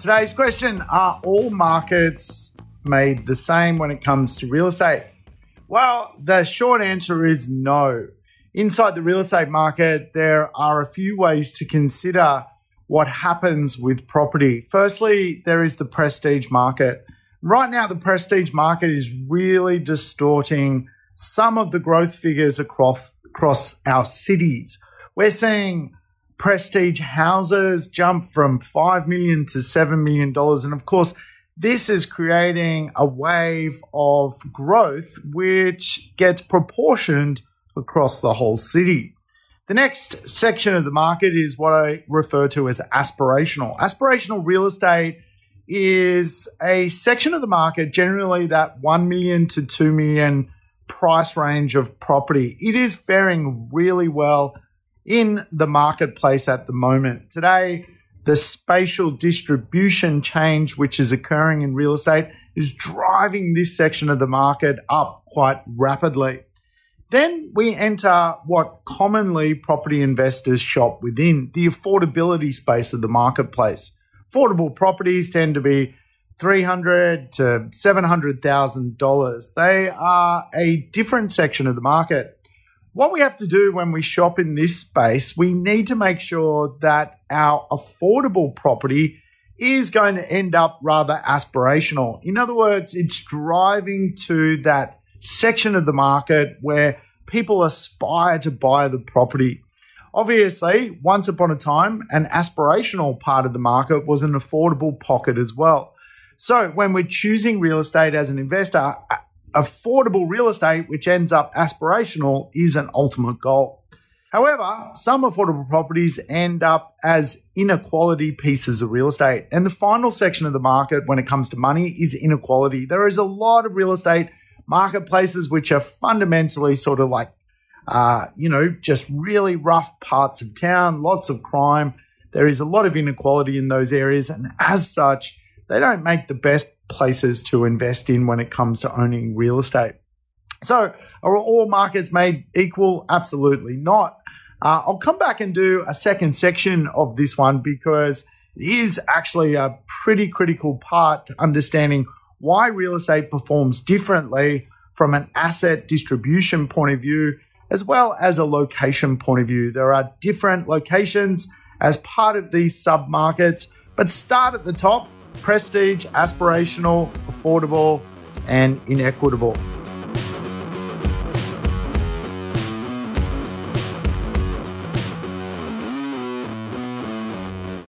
Today's question Are all markets made the same when it comes to real estate? Well, the short answer is no. Inside the real estate market, there are a few ways to consider what happens with property. Firstly, there is the prestige market. Right now, the prestige market is really distorting some of the growth figures across, across our cities. We're seeing prestige houses jump from 5 million to 7 million dollars and of course this is creating a wave of growth which gets proportioned across the whole city. The next section of the market is what I refer to as aspirational. Aspirational real estate is a section of the market, generally that 1 million to 2 million price range of property. It is faring really well in the marketplace at the moment. Today, the spatial distribution change which is occurring in real estate is driving this section of the market up quite rapidly. Then we enter what commonly property investors shop within the affordability space of the marketplace. Affordable properties tend to be $300 to seven hundred thousand dollars. They are a different section of the market what we have to do when we shop in this space, we need to make sure that our affordable property is going to end up rather aspirational. In other words, it's driving to that section of the market where people aspire to buy the property. Obviously, once upon a time, an aspirational part of the market was an affordable pocket as well. So, when we're choosing real estate as an investor, affordable real estate, which ends up aspirational, is an ultimate goal. However, some affordable properties end up as inequality pieces of real estate. And the final section of the market when it comes to money is inequality. There is a lot of real estate marketplaces which are fundamentally sort of like, uh, you know, just really rough parts of town, lots of crime. There is a lot of inequality in those areas. And as such, they don't make the best places to invest in when it comes to owning real estate. So, are all markets made equal? Absolutely not. Uh, I'll come back and do a second section of this one because it is actually a pretty critical part to understanding why real estate performs differently from an asset distribution point of view as well as a location point of view. There are different locations as part of these sub markets, but start at the top prestige, aspirational, affordable, and inequitable.